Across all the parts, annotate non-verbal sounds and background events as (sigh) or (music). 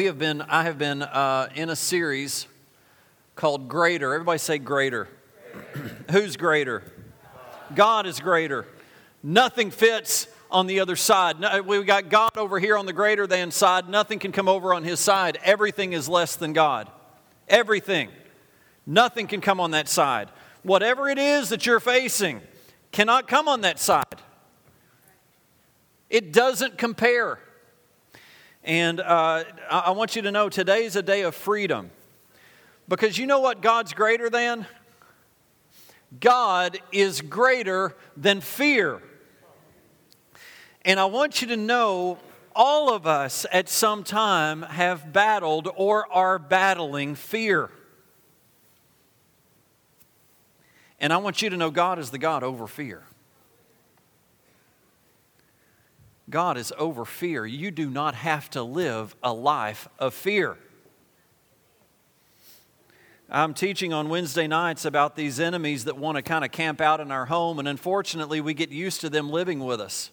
we have been, I have been uh, in a series called Greater. Everybody say greater. (clears throat) Who's greater? God is greater. Nothing fits on the other side. No, we got God over here on the greater than side. Nothing can come over on his side. Everything is less than God. Everything. Nothing can come on that side. Whatever it is that you're facing cannot come on that side. It doesn't compare. And uh, I want you to know today is a day of freedom. Because you know what God's greater than? God is greater than fear. And I want you to know all of us at some time have battled or are battling fear. And I want you to know God is the God over fear. God is over fear. You do not have to live a life of fear. I'm teaching on Wednesday nights about these enemies that want to kind of camp out in our home, and unfortunately, we get used to them living with us.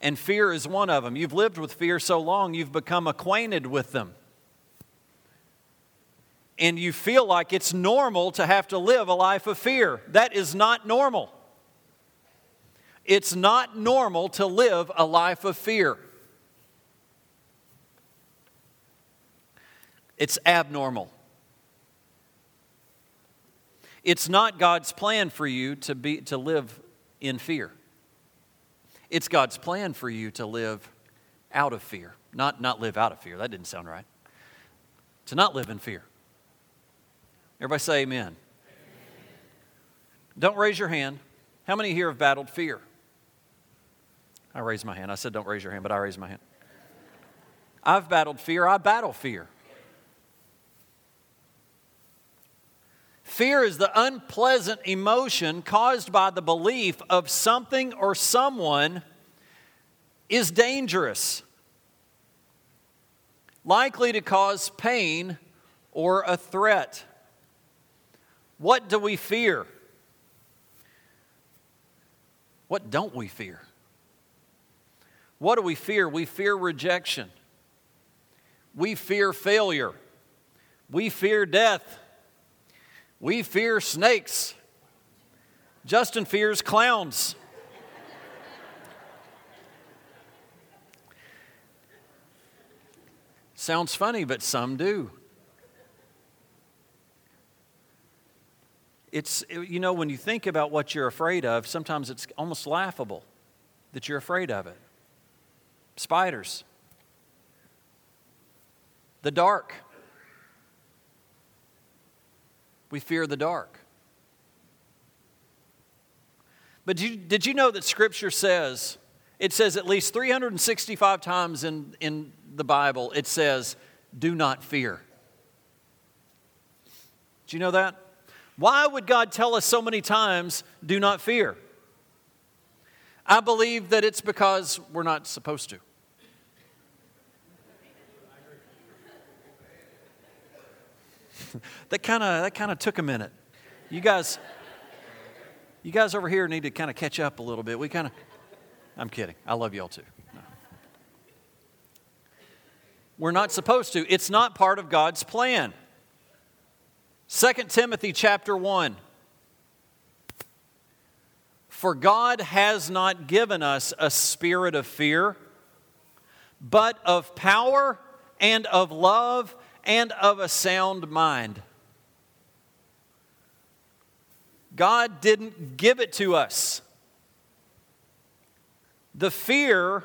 And fear is one of them. You've lived with fear so long, you've become acquainted with them. And you feel like it's normal to have to live a life of fear. That is not normal. It's not normal to live a life of fear. It's abnormal. It's not God's plan for you to, be, to live in fear. It's God's plan for you to live out of fear. Not, not live out of fear. That didn't sound right. To not live in fear. Everybody say amen. amen. Don't raise your hand. How many here have battled fear? I raised my hand. I said, don't raise your hand, but I raised my hand. I've battled fear. I battle fear. Fear is the unpleasant emotion caused by the belief of something or someone is dangerous, likely to cause pain or a threat. What do we fear? What don't we fear? What do we fear? We fear rejection. We fear failure. We fear death. We fear snakes. Justin fears clowns. Sounds funny, but some do. It's, you know, when you think about what you're afraid of, sometimes it's almost laughable that you're afraid of it spiders, the dark. We fear the dark. But did you, did you know that Scripture says, it says at least 365 times in, in the Bible, it says, do not fear. Do you know that? Why would God tell us so many times, do not fear? I believe that it's because we're not supposed to. (laughs) that kind of that kind of took a minute. You guys you guys over here need to kind of catch up a little bit. We kind of I'm kidding. I love y'all too. No. We're not supposed to. It's not part of God's plan. 2 Timothy chapter 1 for God has not given us a spirit of fear, but of power and of love and of a sound mind. God didn't give it to us. The fear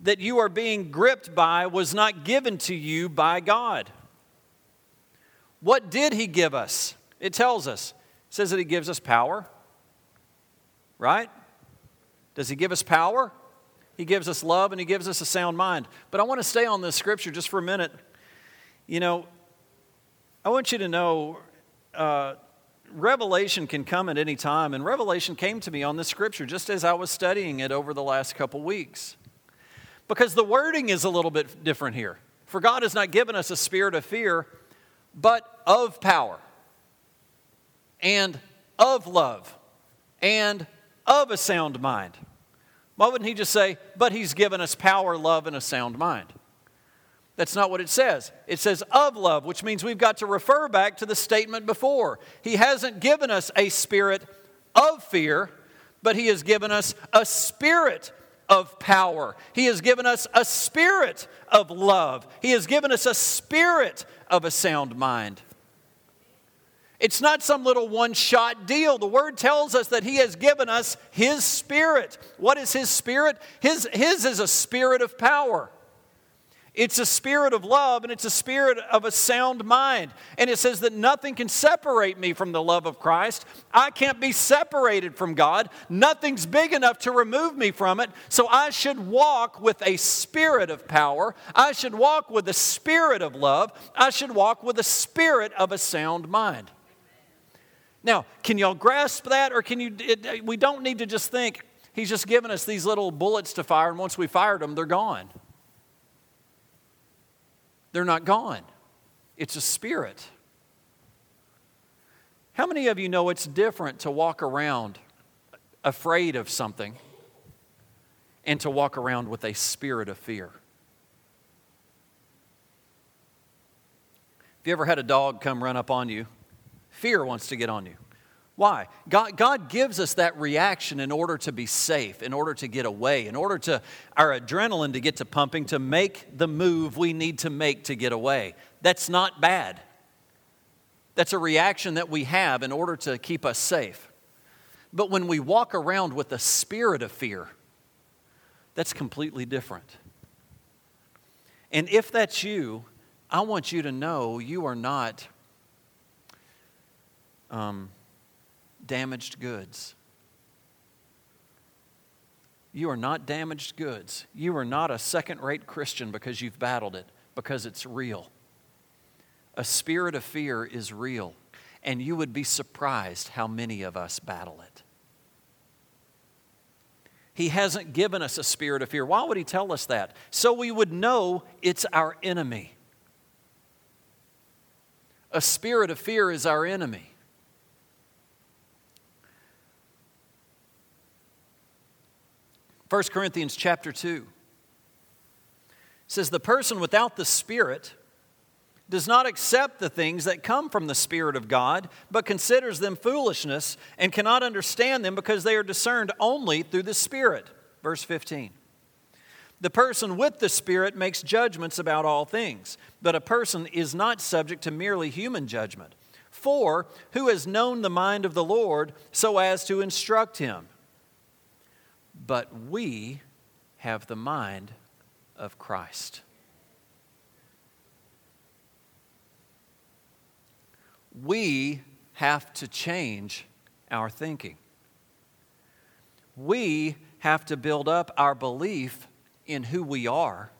that you are being gripped by was not given to you by God. What did He give us? It tells us. It says that He gives us power, right? Does He give us power? He gives us love and He gives us a sound mind. But I want to stay on this scripture just for a minute. You know, I want you to know uh, revelation can come at any time, and revelation came to me on this scripture just as I was studying it over the last couple weeks. Because the wording is a little bit different here. For God has not given us a spirit of fear, but of power and of love and of a sound mind. Why wouldn't he just say, but he's given us power, love, and a sound mind? That's not what it says. It says of love, which means we've got to refer back to the statement before. He hasn't given us a spirit of fear, but He has given us a spirit of power. He has given us a spirit of love. He has given us a spirit of a sound mind. It's not some little one shot deal. The word tells us that He has given us His Spirit. What is His Spirit? His, his is a spirit of power. It's a spirit of love and it's a spirit of a sound mind. And it says that nothing can separate me from the love of Christ. I can't be separated from God. Nothing's big enough to remove me from it. So I should walk with a spirit of power. I should walk with a spirit of love. I should walk with a spirit of a sound mind. Now, can y'all grasp that? Or can you, it, we don't need to just think, He's just given us these little bullets to fire, and once we fired them, they're gone they're not gone. It's a spirit. How many of you know it's different to walk around afraid of something and to walk around with a spirit of fear? Have you ever had a dog come run up on you? Fear wants to get on you. Why? God, God gives us that reaction in order to be safe, in order to get away, in order to our adrenaline to get to pumping, to make the move we need to make to get away. That's not bad. That's a reaction that we have in order to keep us safe. But when we walk around with a spirit of fear, that's completely different. And if that's you, I want you to know you are not. Um, damaged goods. You are not damaged goods. You are not a second rate Christian because you've battled it, because it's real. A spirit of fear is real, and you would be surprised how many of us battle it. He hasn't given us a spirit of fear. Why would He tell us that? So we would know it's our enemy. A spirit of fear is our enemy. 1 Corinthians chapter 2 says, The person without the Spirit does not accept the things that come from the Spirit of God, but considers them foolishness and cannot understand them because they are discerned only through the Spirit. Verse 15. The person with the Spirit makes judgments about all things, but a person is not subject to merely human judgment. For who has known the mind of the Lord so as to instruct him? But we have the mind of Christ. We have to change our thinking. We have to build up our belief in who we are.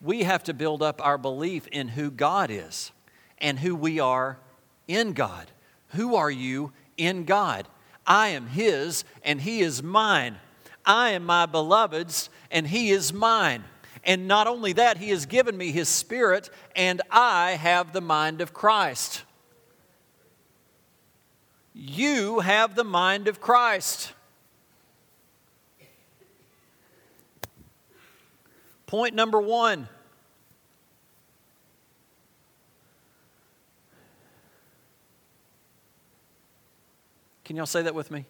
We have to build up our belief in who God is and who we are in God. Who are you in God? I am his and he is mine. I am my beloved's and he is mine. And not only that, he has given me his spirit and I have the mind of Christ. You have the mind of Christ. Point number one Can y'all say that with me?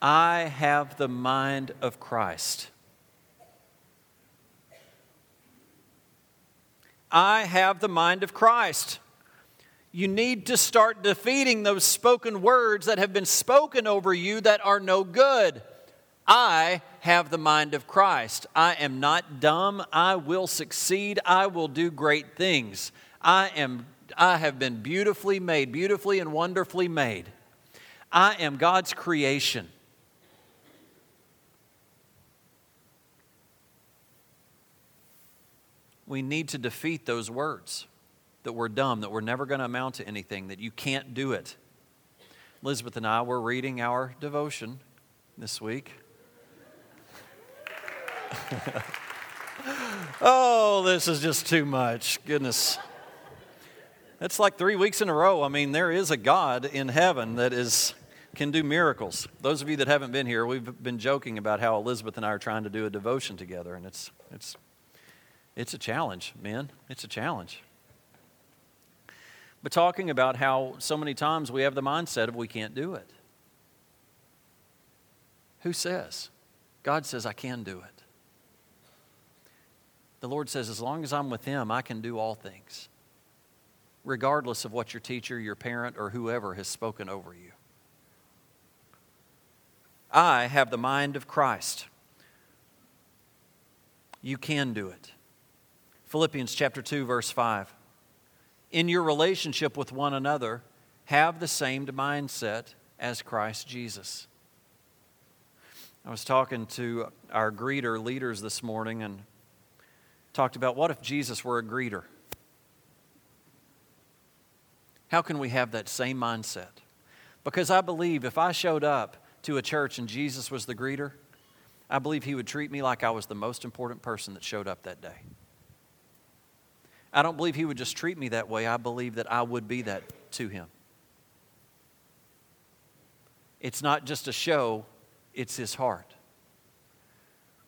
I have the mind of Christ. I have the mind of Christ. You need to start defeating those spoken words that have been spoken over you that are no good. I have the mind of Christ. I am not dumb. I will succeed. I will do great things. I am I have been beautifully made, beautifully and wonderfully made. I am God's creation. We need to defeat those words that we're dumb, that we're never going to amount to anything, that you can't do it. Elizabeth and I were reading our devotion this week. (laughs) oh, this is just too much. Goodness. That's like three weeks in a row. I mean, there is a God in heaven that is can do miracles. Those of you that haven't been here, we've been joking about how Elizabeth and I are trying to do a devotion together, and it's, it's, It's a challenge, men. It's a challenge. But talking about how so many times we have the mindset of we can't do it. Who says? God says, I can do it. The Lord says, as long as I'm with Him, I can do all things, regardless of what your teacher, your parent, or whoever has spoken over you. I have the mind of Christ. You can do it. Philippians chapter 2 verse 5. In your relationship with one another, have the same mindset as Christ Jesus. I was talking to our greeter leaders this morning and talked about what if Jesus were a greeter? How can we have that same mindset? Because I believe if I showed up to a church and Jesus was the greeter, I believe he would treat me like I was the most important person that showed up that day. I don't believe he would just treat me that way. I believe that I would be that to him. It's not just a show, it's his heart.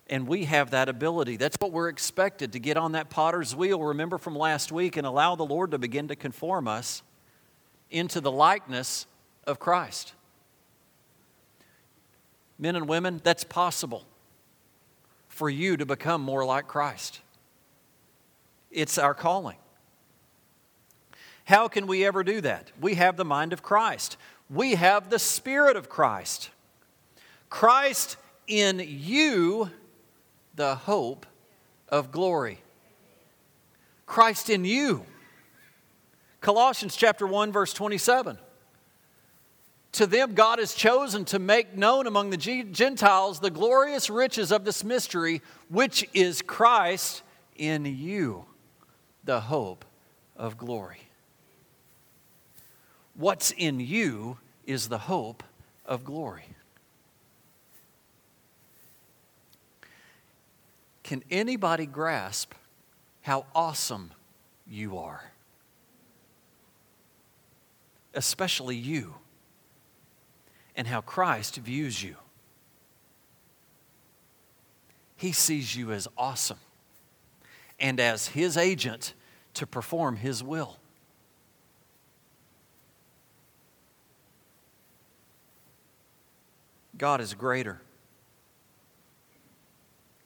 And we have that ability. That's what we're expected to get on that potter's wheel, remember from last week, and allow the Lord to begin to conform us into the likeness of Christ. Men and women, that's possible for you to become more like Christ. It's our calling. How can we ever do that? We have the mind of Christ, we have the Spirit of Christ. Christ in you, the hope of glory. Christ in you. Colossians chapter 1 verse 27. To them, God has chosen to make known among the Gentiles the glorious riches of this mystery, which is Christ in you, the hope of glory. What's in you is the hope of glory. Can anybody grasp how awesome you are? Especially you and how Christ views you. He sees you as awesome and as His agent to perform His will. God is greater.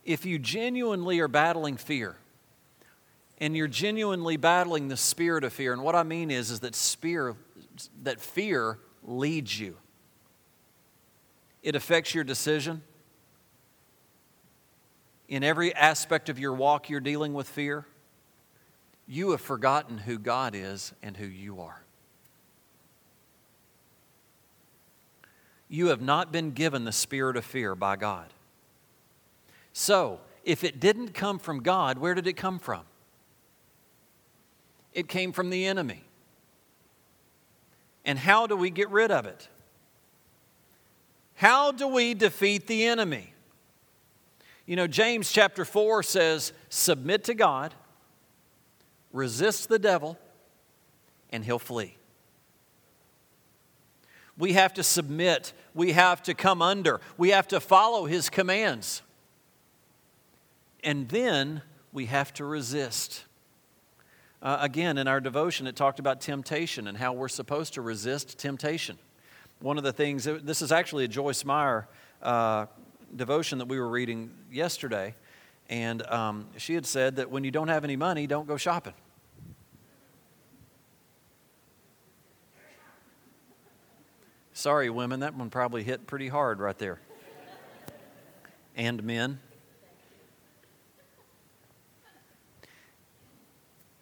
If you genuinely are battling fear, and you're genuinely battling the spirit of fear, and what I mean is, is that, spear, that fear leads you it affects your decision. In every aspect of your walk, you're dealing with fear. You have forgotten who God is and who you are. You have not been given the spirit of fear by God. So, if it didn't come from God, where did it come from? It came from the enemy. And how do we get rid of it? How do we defeat the enemy? You know, James chapter 4 says, Submit to God, resist the devil, and he'll flee. We have to submit, we have to come under, we have to follow his commands. And then we have to resist. Uh, again, in our devotion, it talked about temptation and how we're supposed to resist temptation one of the things, this is actually a Joyce Meyer uh, devotion that we were reading yesterday. And um, she had said that when you don't have any money, don't go shopping. Sorry, women, that one probably hit pretty hard right there. and men.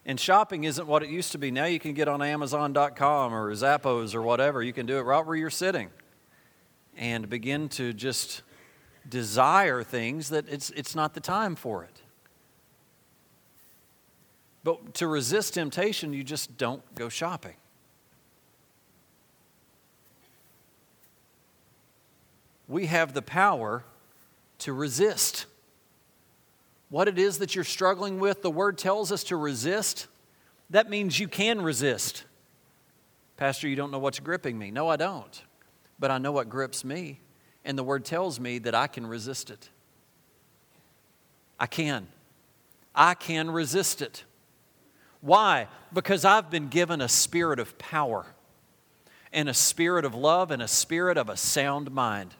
And shopping isn't what it used to be. Now you can get on Amazon.com or Zappos or whatever. You can do it right where you're sitting and begin to just desire things that it's, it's not the time for it. But to resist temptation, you just don't go shopping. We have the power to resist what it is that you're struggling with, the word tells us to resist. That means you can resist. Pastor, you don't know what's gripping me. No, I don't. But I know what grips me. And the word tells me that I can resist it. I can. I can resist it. Why? Because I've been given a spirit of power and a spirit of love and a spirit of a sound mind.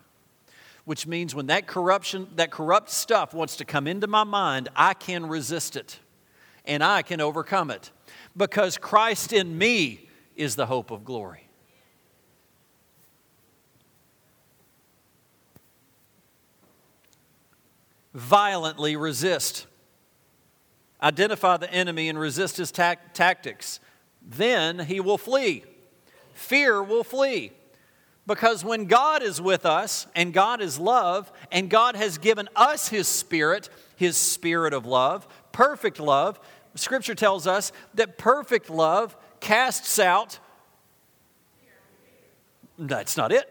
Which means when that corruption, that corrupt stuff wants to come into my mind, I can resist it and I can overcome it because Christ in me is the hope of glory. Violently resist. Identify the enemy and resist his ta- tactics. Then he will flee. Fear will flee. Because when God is with us, and God is love, and God has given us His Spirit, His Spirit of love, perfect love, Scripture tells us that perfect love casts out. That's not it.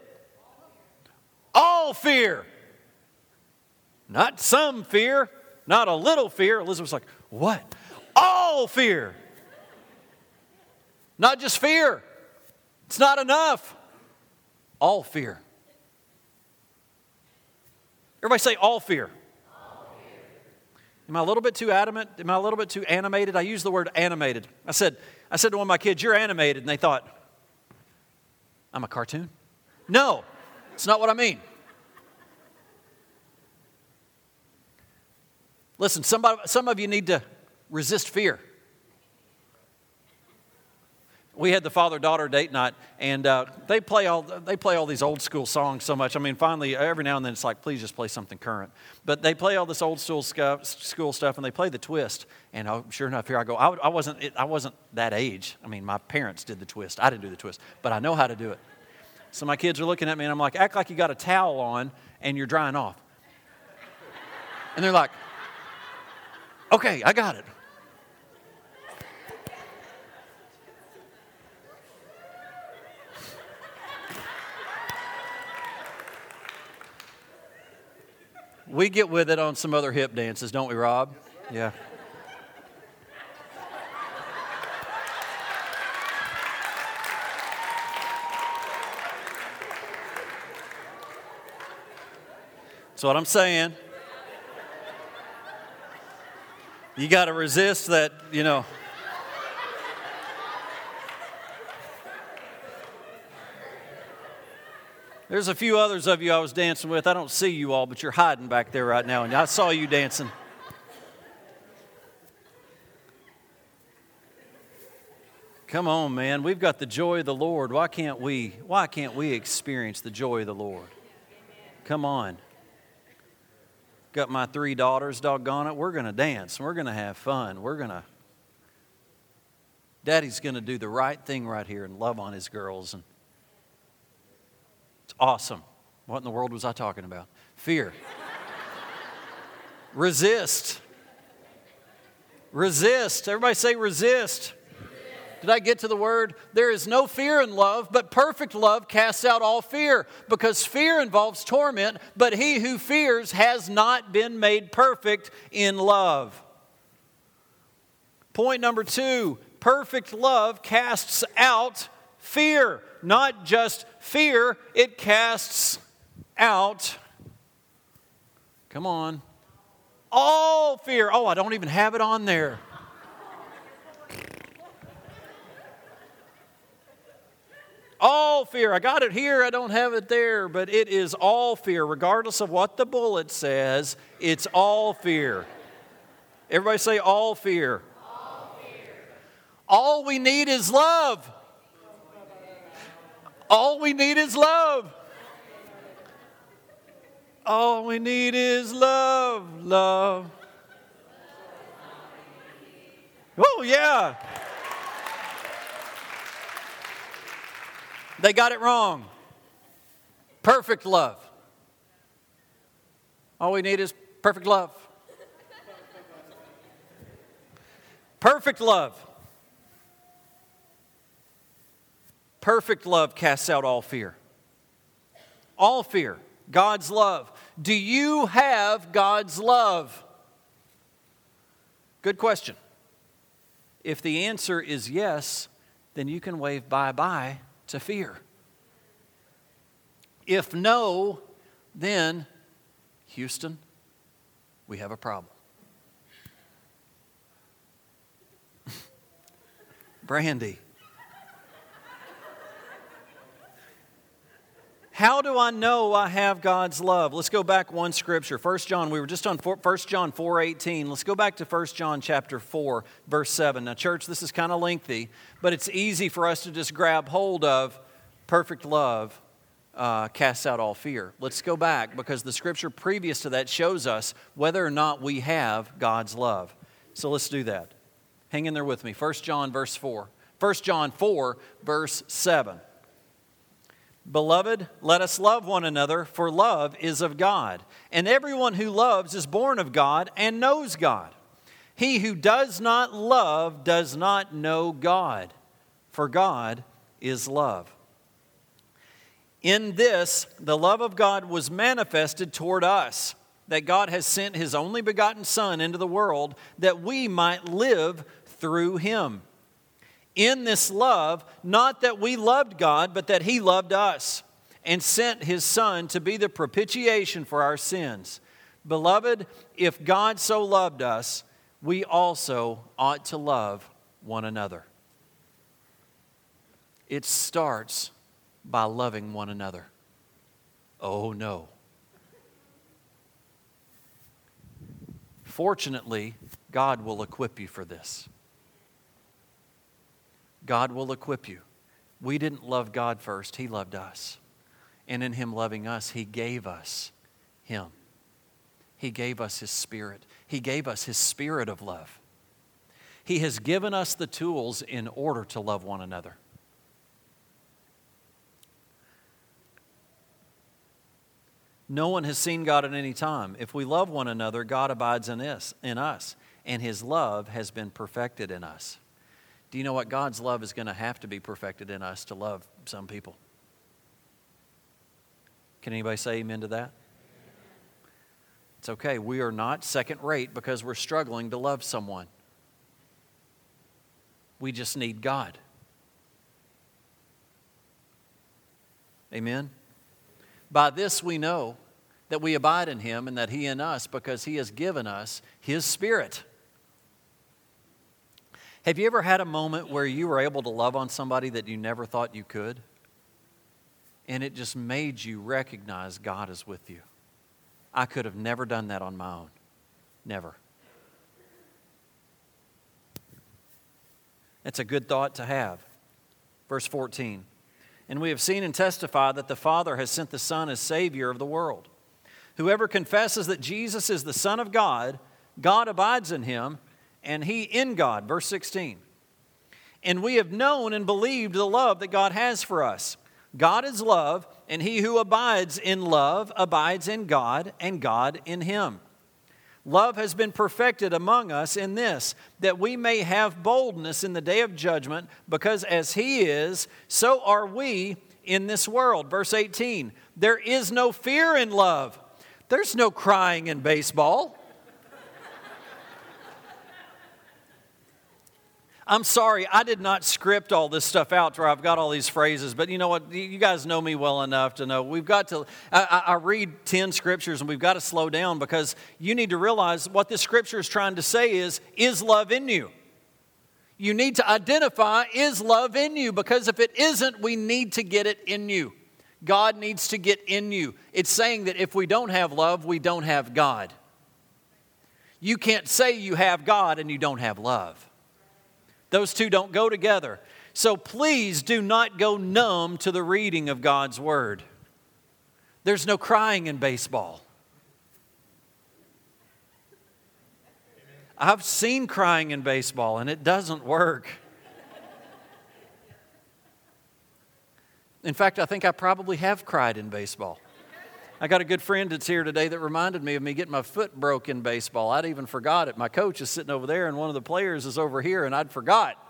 All fear. Not some fear, not a little fear. Elizabeth's like, what? All fear. Not just fear. It's not enough. All fear. Everybody say all fear. Am I a little bit too adamant? Am I a little bit too animated? I use the word animated. I said, I said to one of my kids, You're animated. And they thought, I'm a cartoon? No, it's not what I mean. Listen, somebody, some of you need to resist fear. We had the father daughter date night, and uh, they, play all, they play all these old school songs so much. I mean, finally, every now and then it's like, please just play something current. But they play all this old school school stuff and they play the twist. And oh, sure enough, here I go. I, I, wasn't, I wasn't that age. I mean, my parents did the twist. I didn't do the twist, but I know how to do it. So my kids are looking at me, and I'm like, act like you got a towel on and you're drying off. And they're like, Okay, I got it. We get with it on some other hip dances, don't we, Rob? Yeah. That's what I'm saying. You got to resist that, you know. There's a few others of you I was dancing with. I don't see you all, but you're hiding back there right now, and I saw you dancing. Come on, man. We've got the joy of the Lord. Why can't we? Why can't we experience the joy of the Lord? Come on. Got my three daughters, doggone it. We're going to dance. We're going to have fun. We're going to. Daddy's going to do the right thing right here and love on his girls. And awesome. What in the world was I talking about? Fear. resist. Resist. Everybody say resist. Did I get to the word? There is no fear in love, but perfect love casts out all fear, because fear involves torment, but he who fears has not been made perfect in love. Point number two perfect love casts out fear. Not just fear, it casts out, come on, all fear. Oh, I don't even have it on there. All fear. I got it here, I don't have it there, but it is all fear. Regardless of what the bullet says, it's all fear. Everybody say, all fear. All, fear. all we need is love. All we need is love. All we need is love, love. Oh, yeah. They got it wrong. Perfect love. All we need is perfect love. Perfect love. Perfect love casts out all fear. All fear. God's love. Do you have God's love? Good question. If the answer is yes, then you can wave bye bye to fear. If no, then Houston, we have a problem. (laughs) Brandy. How do I know I have God's love? Let's go back one scripture. 1 John, we were just on 1 John 4:18. Let's go back to 1 John chapter 4, verse 7. Now, church, this is kind of lengthy, but it's easy for us to just grab hold of perfect love uh, casts out all fear. Let's go back because the scripture previous to that shows us whether or not we have God's love. So let's do that. Hang in there with me. 1 John verse 4. 1 John 4, verse 7. Beloved, let us love one another, for love is of God. And everyone who loves is born of God and knows God. He who does not love does not know God, for God is love. In this, the love of God was manifested toward us, that God has sent his only begotten Son into the world that we might live through him in this love, not that we loved God, but that He loved us and sent His Son to be the propitiation for our sins. Beloved, if God so loved us, we also ought to love one another. It starts by loving one another. Oh no. Fortunately, God will equip you for this. God will equip you. We didn't love God first, He loved us. And in Him loving us, He gave us Him. He gave us His Spirit. He gave us His Spirit of love. He has given us the tools in order to love one another. No one has seen God at any time. If we love one another, God abides in us, in us, and his love has been perfected in us. Do you know what? God's love is going to have to be perfected in us to love some people. Can anybody say amen to that? It's okay. We are not second rate because we're struggling to love someone. We just need God. Amen? By this we know that we abide in Him and that He in us because He has given us His Spirit. Have you ever had a moment where you were able to love on somebody that you never thought you could? And it just made you recognize God is with you. I could have never done that on my own. Never. It's a good thought to have. Verse 14. And we have seen and testified that the Father has sent the Son as Savior of the world. Whoever confesses that Jesus is the Son of God, God abides in him, and he in God. Verse 16. And we have known and believed the love that God has for us. God is love, and he who abides in love abides in God, and God in him. Love has been perfected among us in this, that we may have boldness in the day of judgment, because as He is, so are we in this world. Verse 18 There is no fear in love, there's no crying in baseball. I'm sorry, I did not script all this stuff out to where I've got all these phrases, but you know what? You guys know me well enough to know we've got to. I, I, read 10 scriptures and we've got to slow down because you need to realize what this scripture is trying to say is, is love in you? You need to identify, is love in you? Because if it isn't, we need to get it in you. God needs to get in you. It's saying that if we don't have love, we don't have God. You can't say you have God and you don't have love. Those two don't go together. So please do not go numb to the reading of God's Word. There's no crying in baseball. I've seen crying in baseball and it doesn't work. In fact, I think I probably have cried in baseball. I got a good friend that's here today that reminded me of me getting my foot broke in baseball. I'd even forgot it. My coach is sitting over there, and one of the players is over here, and I'd forgot.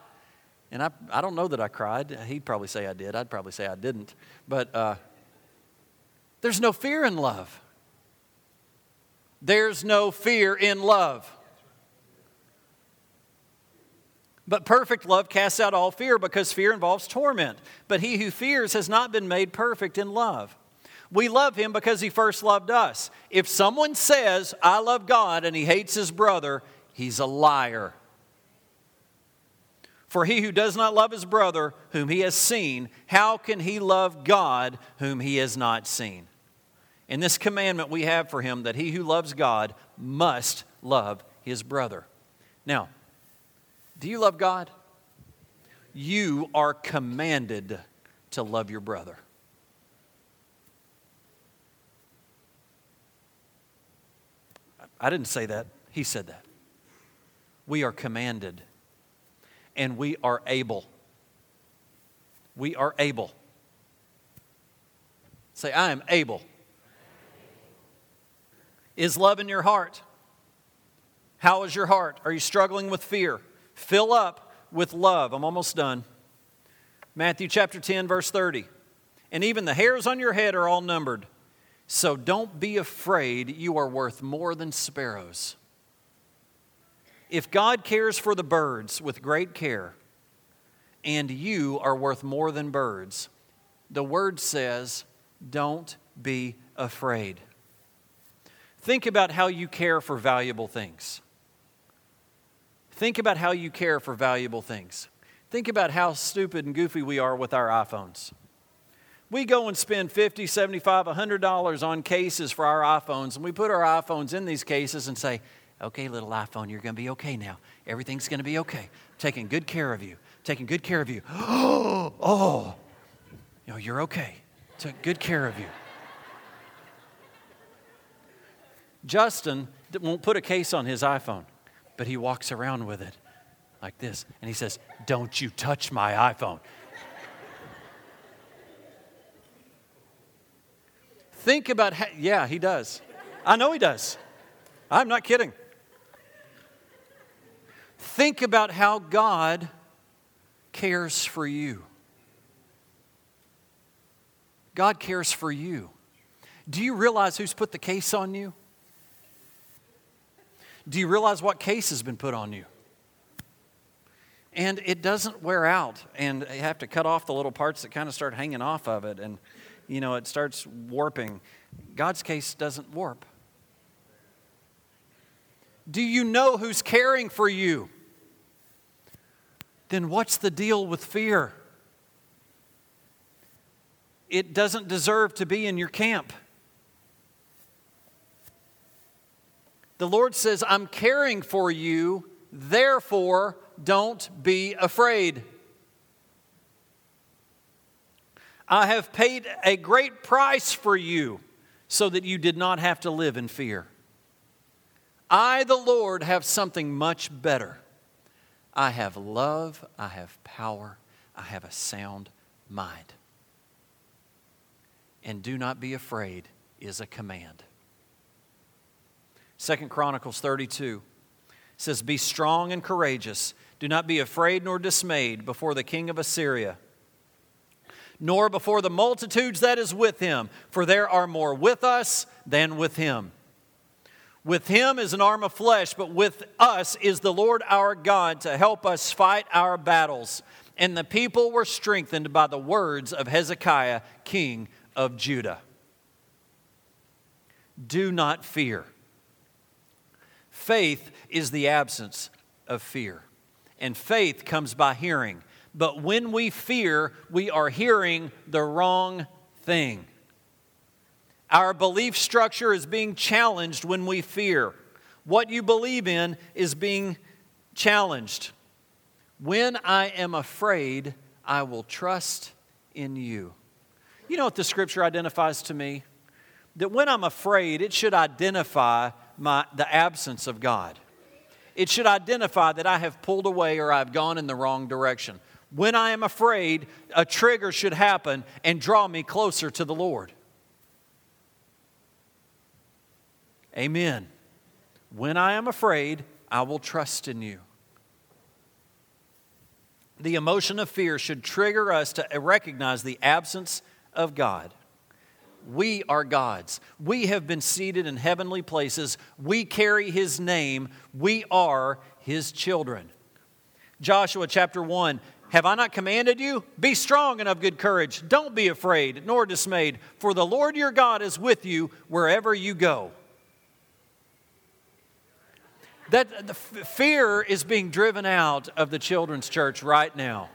And I, I don't know that I cried. He'd probably say I did. I'd probably say I didn't. But uh, there's no fear in love. There's no fear in love. But perfect love casts out all fear because fear involves torment. But he who fears has not been made perfect in love. We love him because he first loved us. If someone says, I love God, and he hates his brother, he's a liar. For he who does not love his brother whom he has seen, how can he love God whom he has not seen? In this commandment we have for him that he who loves God must love his brother. Now, do you love God? You are commanded to love your brother. I didn't say that, he said that. We are commanded and we are able. We are able. Say, I am able. Is love in your heart? How is your heart? Are you struggling with fear? Fill up with love. I'm almost done. Matthew chapter 10, verse 30. And even the hairs on your head are all numbered. So don't be afraid. You are worth more than sparrows. If God cares for the birds with great care, and you are worth more than birds, the word says, don't be afraid. Think about how you care for valuable things. Think about how you care for valuable things. Think about how stupid and goofy we are with our iPhones. We go and spend 50, 75, 100 dollars on cases for our iPhones and we put our iPhones in these cases and say, Okay, little iPhone, you're going to be okay now. Everything's going to be okay. taking good care of you. Taking good care of you. (gasps) Oh, oh. You're okay. Took good care of you. Justin won't put a case on his iPhone, but he walks around with it like this. And he says, Don't you touch my iPhone. Think about how, yeah, he does. I know he does. I'm not kidding. Think about how God cares for you. God cares for you. Do you realize who's put the case on you? Do you realize what case has been put on you? And it doesn't wear out, and you have to cut off the little parts that kind of start hanging off of it, and you know, it starts warping. God's case doesn't warp. Do you know who's caring for you? then what's the deal with fear? It doesn't deserve to be in your camp. The Lord says, I'm caring for you, therefore don't be afraid. I have paid a great price for you so that you did not have to live in fear. I, the Lord, have something much better. I have love, I have power, I have a sound mind. And do not be afraid is a command. Second Chronicles 32 says, Be strong and courageous. Do not be afraid nor dismayed before the king of Assyria, nor before the multitudes that is with him, for there are more with us than with him. With him is an arm of flesh, but with us is the Lord our God to help us fight our battles. And the people were strengthened by the words of Hezekiah, king of Judah. Do not fear. Faith is the absence of fear, and faith comes by hearing. But when we fear, we are hearing the wrong thing. Our belief structure is being challenged when we fear. What you believe in is being challenged. When I am afraid, I will trust in you. You know what the scripture identifies to me? That when I'm afraid, it should identify my, the absence of God. It should identify that I have pulled away or I've gone in the wrong direction. When I am afraid, a trigger should happen and draw me closer to the Lord. Amen. When I am afraid, I will trust in you. The emotion of fear should trigger us to recognize the absence of God. We are God's. We have been seated in heavenly places. We carry His name. We are His children. Joshua chapter 1 Have I not commanded you? Be strong and of good courage. Don't be afraid nor dismayed, for the Lord your God is with you wherever you go. That the f- fear is being driven out of the children's church right now.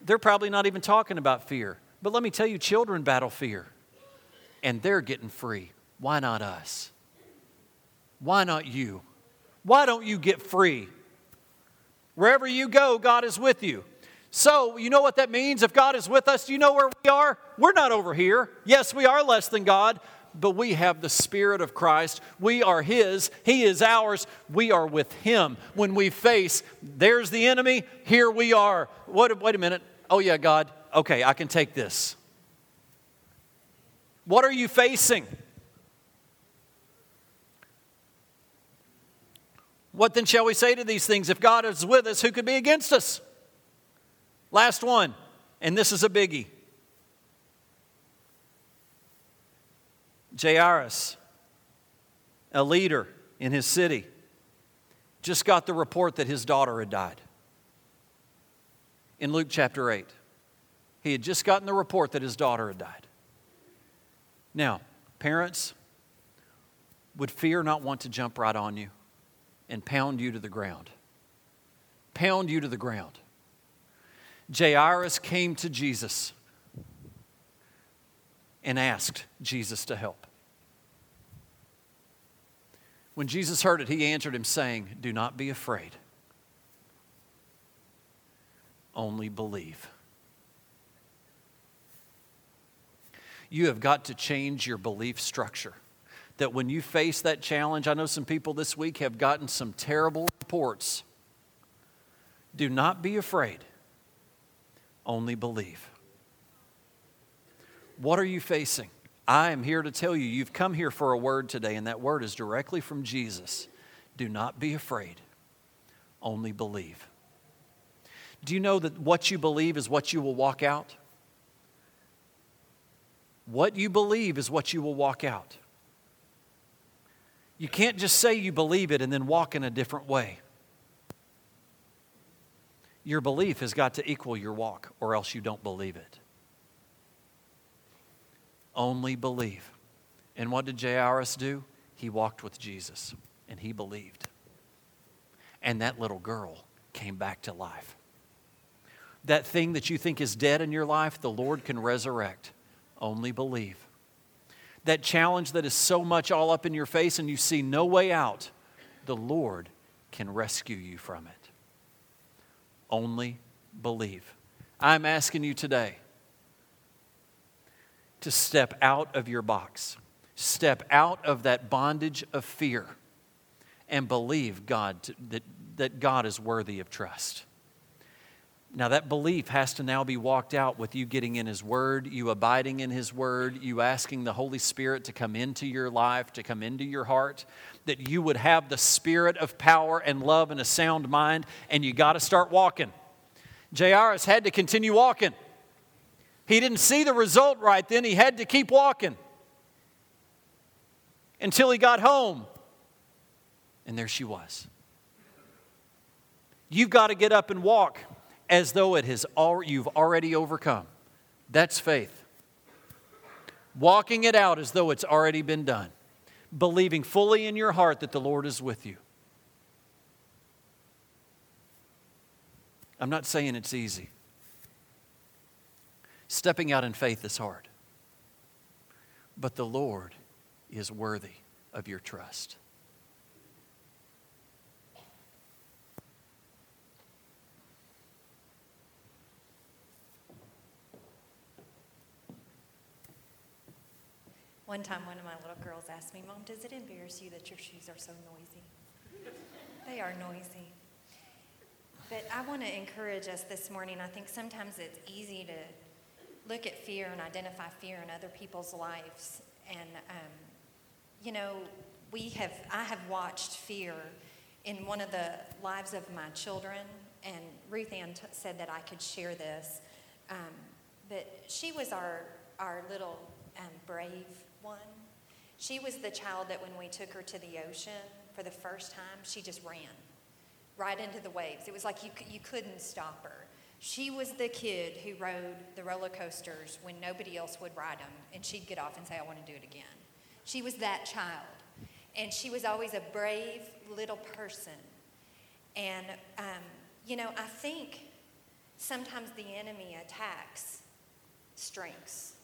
They're probably not even talking about fear. But let me tell you, children battle fear, and they're getting free. Why not us? Why not you? Why don't you get free? Wherever you go, God is with you. So, you know what that means? If God is with us, do you know where we are? We're not over here. Yes, we are less than God, but we have the Spirit of Christ. We are His, He is ours. We are with Him. When we face, there's the enemy, here we are. What, wait a minute. Oh, yeah, God, okay, I can take this. What are you facing? What then shall we say to these things? If God is with us, who could be against us? Last one, and this is a biggie. Jairus, a leader in his city, just got the report that his daughter had died. In Luke chapter 8, he had just gotten the report that his daughter had died. Now, parents, would fear not want to jump right on you and pound you to the ground? Pound you to the ground. Jairus came to Jesus and asked Jesus to help. When Jesus heard it, he answered him, saying, Do not be afraid, only believe. You have got to change your belief structure. That when you face that challenge, I know some people this week have gotten some terrible reports. Do not be afraid only believe. What are you facing? I am here to tell you, you've come here for a word today, and that word is directly from Jesus. Do not be afraid, only believe. Do you know that what you believe is what you will walk out? What you believe is what you will walk out. You can't just say you believe it and then walk in a different way your belief has got to equal your walk, or else you don't believe it. Only believe. And what did Jairus do? He walked with Jesus and he believed. And that little girl came back to life. That thing that you think is dead in your life, the Lord can resurrect. Only believe. That challenge that is so much all up in your face and you see no way out, the Lord can rescue you from it only believe. I'm asking you today to step out of your box, step out of that bondage of fear, and believe God to, that, that God is worthy of trust. Now, that belief has to now be walked out with you getting in His Word, you abiding in His Word, you asking the Holy Spirit to come into your life, to come into your heart, that you would have the spirit of power and love and a sound mind, and you got to start walking. Jairus had to continue walking. He didn't see the result right then, he had to keep walking until he got home. And there she was. You've got to get up and walk as though it has al- you've already overcome. That's faith. Walking it out as though it's already been done believing fully in your heart that the Lord is with you. I'm not saying it's easy. Stepping out in faith is hard. But the Lord is worthy of your trust. One time, one of my little girls asked me, Mom, does it embarrass you that your shoes are so noisy? they are noisy. But I want to encourage us this morning. I think sometimes it's easy to look at fear and identify fear in other people's lives. And, um, you know, we have, I have watched fear in one of the lives of my children. And Ruth Ann t- said that I could share this. Um, but she was our, our little um, brave one. She was the child that when we took her to the ocean for the first time, she just ran right into the waves. It was like you, you couldn't stop her. She was the kid who rode the roller coasters when nobody else would ride them, and she'd get off and say, I want to do it again. She was that child. And she was always a brave little person. And, um, you know, I think sometimes the enemy attacks strengths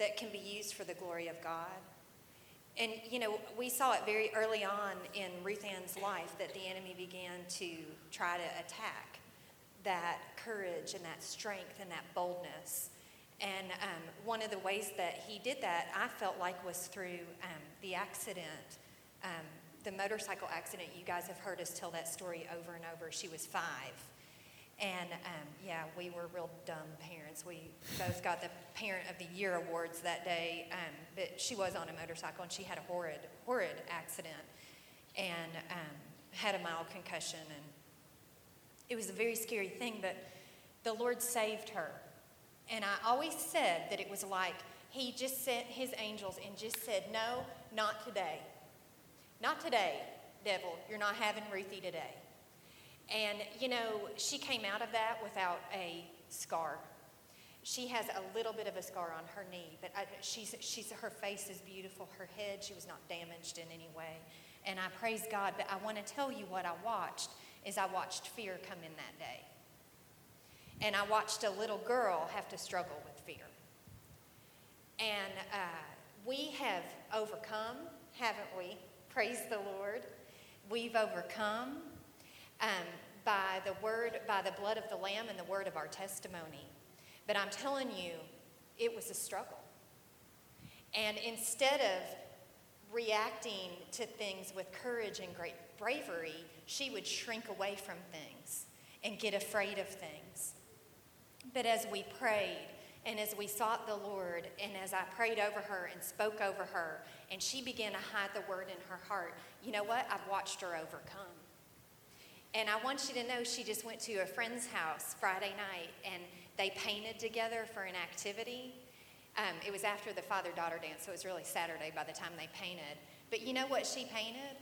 that can be used for the glory of God. And, you know, we saw it very early on in Ruth Ann's life that the enemy began to try to attack that courage and that strength and that boldness. And um, one of the ways that he did that, I felt like, was through um, the accident, um, the motorcycle accident. You guys have heard us tell that story over and over. She was five. And um, yeah, we were real dumb parents. We both got the Parent of the Year awards that day. Um, but she was on a motorcycle and she had a horrid, horrid accident and um, had a mild concussion. And it was a very scary thing, but the Lord saved her. And I always said that it was like He just sent His angels and just said, No, not today. Not today, devil. You're not having Ruthie today. And, you know, she came out of that without a scar. She has a little bit of a scar on her knee, but I, she's, she's, her face is beautiful. Her head, she was not damaged in any way. And I praise God, but I want to tell you what I watched is I watched fear come in that day. And I watched a little girl have to struggle with fear. And uh, we have overcome, haven't we? Praise the Lord. We've overcome um, by the word, by the blood of the Lamb and the word of our testimony. But I'm telling you, it was a struggle. And instead of reacting to things with courage and great bravery, she would shrink away from things and get afraid of things. But as we prayed and as we sought the Lord and as I prayed over her and spoke over her, and she began to hide the word in her heart, you know what? I've watched her overcome. And I want you to know she just went to a friend's house Friday night and they painted together for an activity. Um, it was after the father daughter dance, so it was really Saturday by the time they painted. But you know what she painted?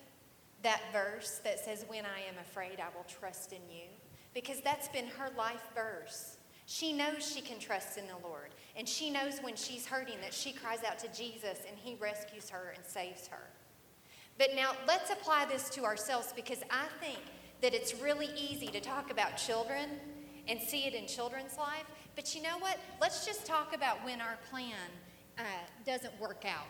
That verse that says, When I am afraid, I will trust in you. Because that's been her life verse. She knows she can trust in the Lord. And she knows when she's hurting that she cries out to Jesus and he rescues her and saves her. But now let's apply this to ourselves because I think that it's really easy to talk about children and see it in children's life. But you know what? Let's just talk about when our plan uh, doesn't work out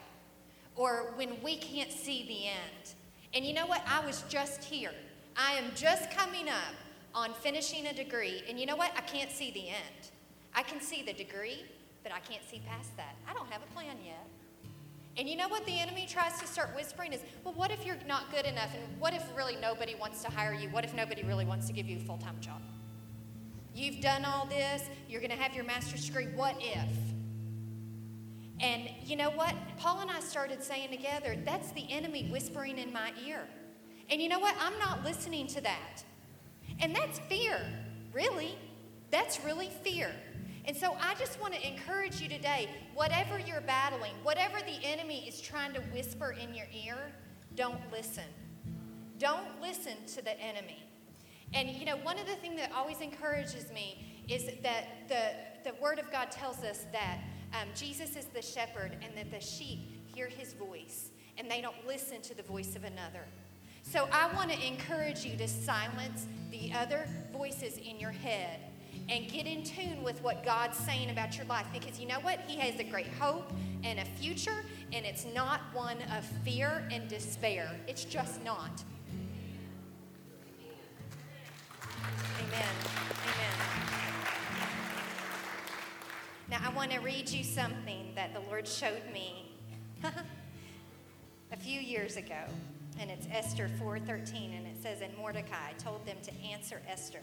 or when we can't see the end. And you know what? I was just here. I am just coming up on finishing a degree. And you know what? I can't see the end. I can see the degree, but I can't see past that. I don't have a plan yet. And you know what the enemy tries to start whispering is, well, what if you're not good enough? And what if really nobody wants to hire you? What if nobody really wants to give you a full time job? You've done all this, you're going to have your master's degree. What if? And you know what? Paul and I started saying together, that's the enemy whispering in my ear. And you know what? I'm not listening to that. And that's fear, really. That's really fear. And so I just want to encourage you today whatever you're battling, whatever the enemy is trying to whisper in your ear, don't listen. Don't listen to the enemy. And you know, one of the things that always encourages me is that the, the Word of God tells us that um, Jesus is the shepherd and that the sheep hear his voice and they don't listen to the voice of another. So I want to encourage you to silence the other voices in your head and get in tune with what God's saying about your life because you know what? He has a great hope and a future, and it's not one of fear and despair. It's just not. Amen. Amen. Now, I want to read you something that the Lord showed me (laughs) a few years ago, and it's Esther 4:13, and it says, "And Mordecai told them to answer Esther."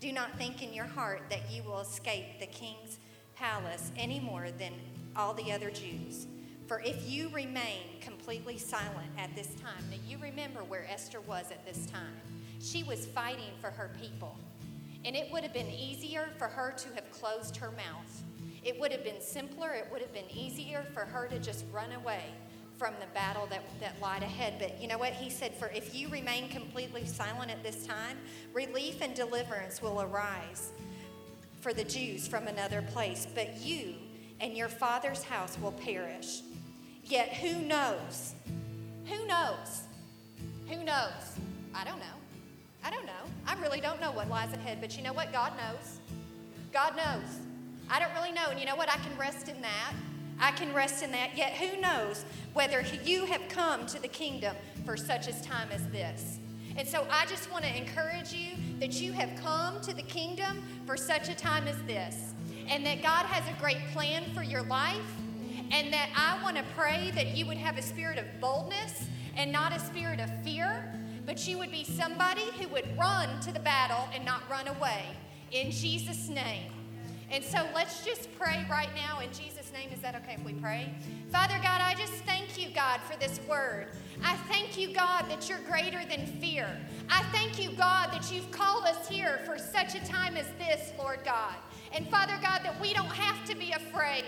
Do not think in your heart that you will escape the king's palace any more than all the other Jews. For if you remain completely silent at this time, now you remember where Esther was at this time. She was fighting for her people. And it would have been easier for her to have closed her mouth. It would have been simpler, it would have been easier for her to just run away from the battle that, that lied ahead. But you know what? He said, For if you remain completely silent at this time, relief and deliverance will arise for the Jews from another place, but you and your father's house will perish. Yet who knows? Who knows? Who knows? I don't know. I don't know. I really don't know what lies ahead, but you know what? God knows. God knows. I don't really know. And you know what? I can rest in that. I can rest in that. Yet who knows whether you have come to the kingdom for such a time as this? And so I just want to encourage you that you have come to the kingdom for such a time as this, and that God has a great plan for your life, and that I want to pray that you would have a spirit of boldness and not a spirit of fear, but you would be somebody who would run to the battle and not run away. In Jesus' name. And so let's just pray right now in Jesus' name. Is that okay if we pray? Father God, I just thank you, God, for this word. I thank you, God, that you're greater than fear. I thank you, God, that you've called us here for such a time as this, Lord God. And Father God, that we don't have to be afraid.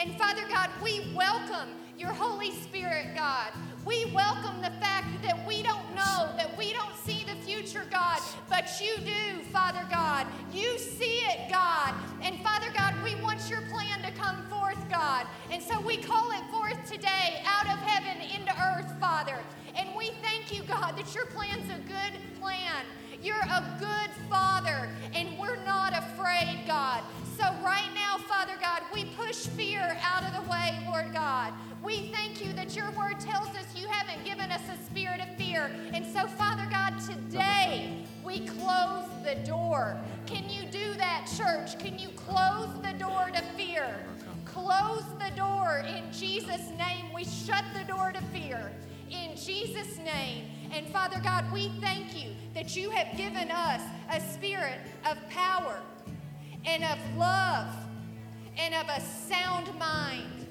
And Father God, we welcome your Holy Spirit, God. We welcome the fact that we don't know, that we don't see the future, God, but you do, Father God. You see it, God. And Father God, we want your plan to come forth, God. And so we call it forth today out of heaven into earth, Father. And we thank you, God, that your plan's a good plan. You're a good Father, and we're not afraid, God. So, right now, Father God, we push fear out of the way, Lord God. We thank you that your word tells us you haven't given us a spirit of fear. And so, Father God, today we close the door. Can you do that, church? Can you close the door to fear? Close the door in Jesus' name. We shut the door to fear in Jesus' name. And Father God, we thank you that you have given us a spirit of power and of love and of a sound mind.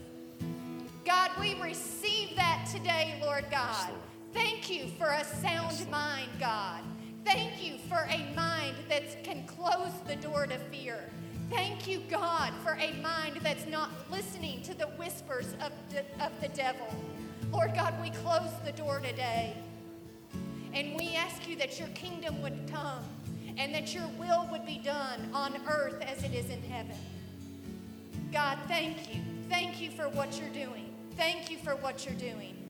God, we receive that today, Lord God. Thank you for a sound mind, God. Thank you for a mind that can close the door to fear. Thank you, God, for a mind that's not listening to the whispers of, de- of the devil. Lord God, we close the door today. And we ask you that your kingdom would come and that your will would be done on earth as it is in heaven. God, thank you. Thank you for what you're doing. Thank you for what you're doing.